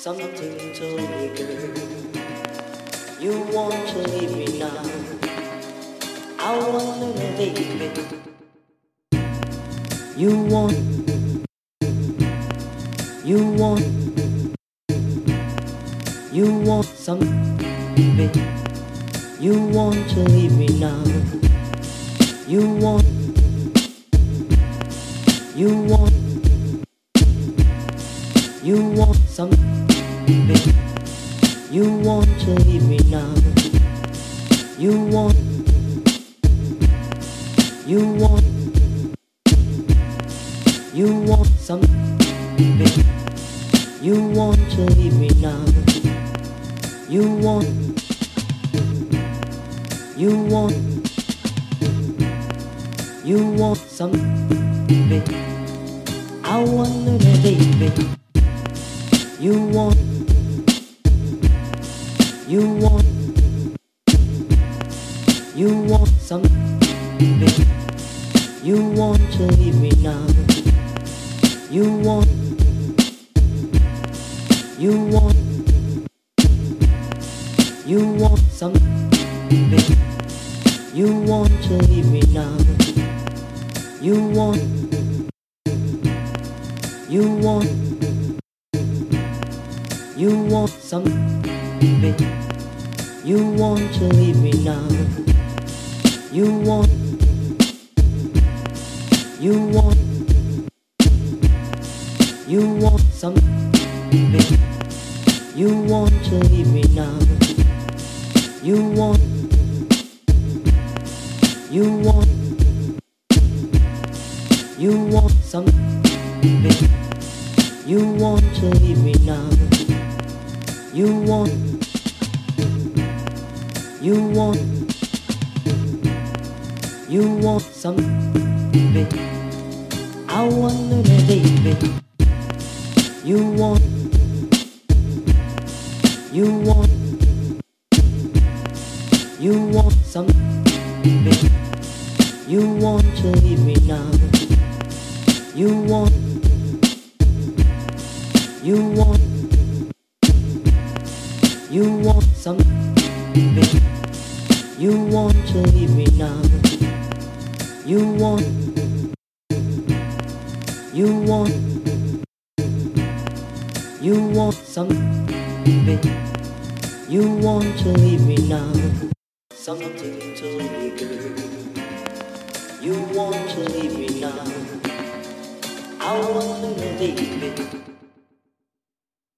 something to me, girl. You want to leave me now? I want wonder, baby. You want, you want, you want some, baby. You want to leave me now? You want, you want, you want some, baby. You want to leave me now? You want, you want, you want some, baby. You want to leave me now? You want, you want, you want some, baby. I wonder, baby. You want. You want, you want some, baby. You want to leave me now. You want, you want, you want some, baby. You want to leave me now. You want, you want, you want some, baby. You want to leave me now. You want, you want, you want some. You want to leave me now. You want, you want, you want some. You want to leave me now. You want. You want, you want some, baby. I wonder, baby. You want, you want, you want some, baby. You want to leave me now. You want, you want, you want some, baby. You want to leave me now. You want, you want, you want some, baby. You want to leave me now. Something to me, girl. You want to leave me now. I want to leave baby.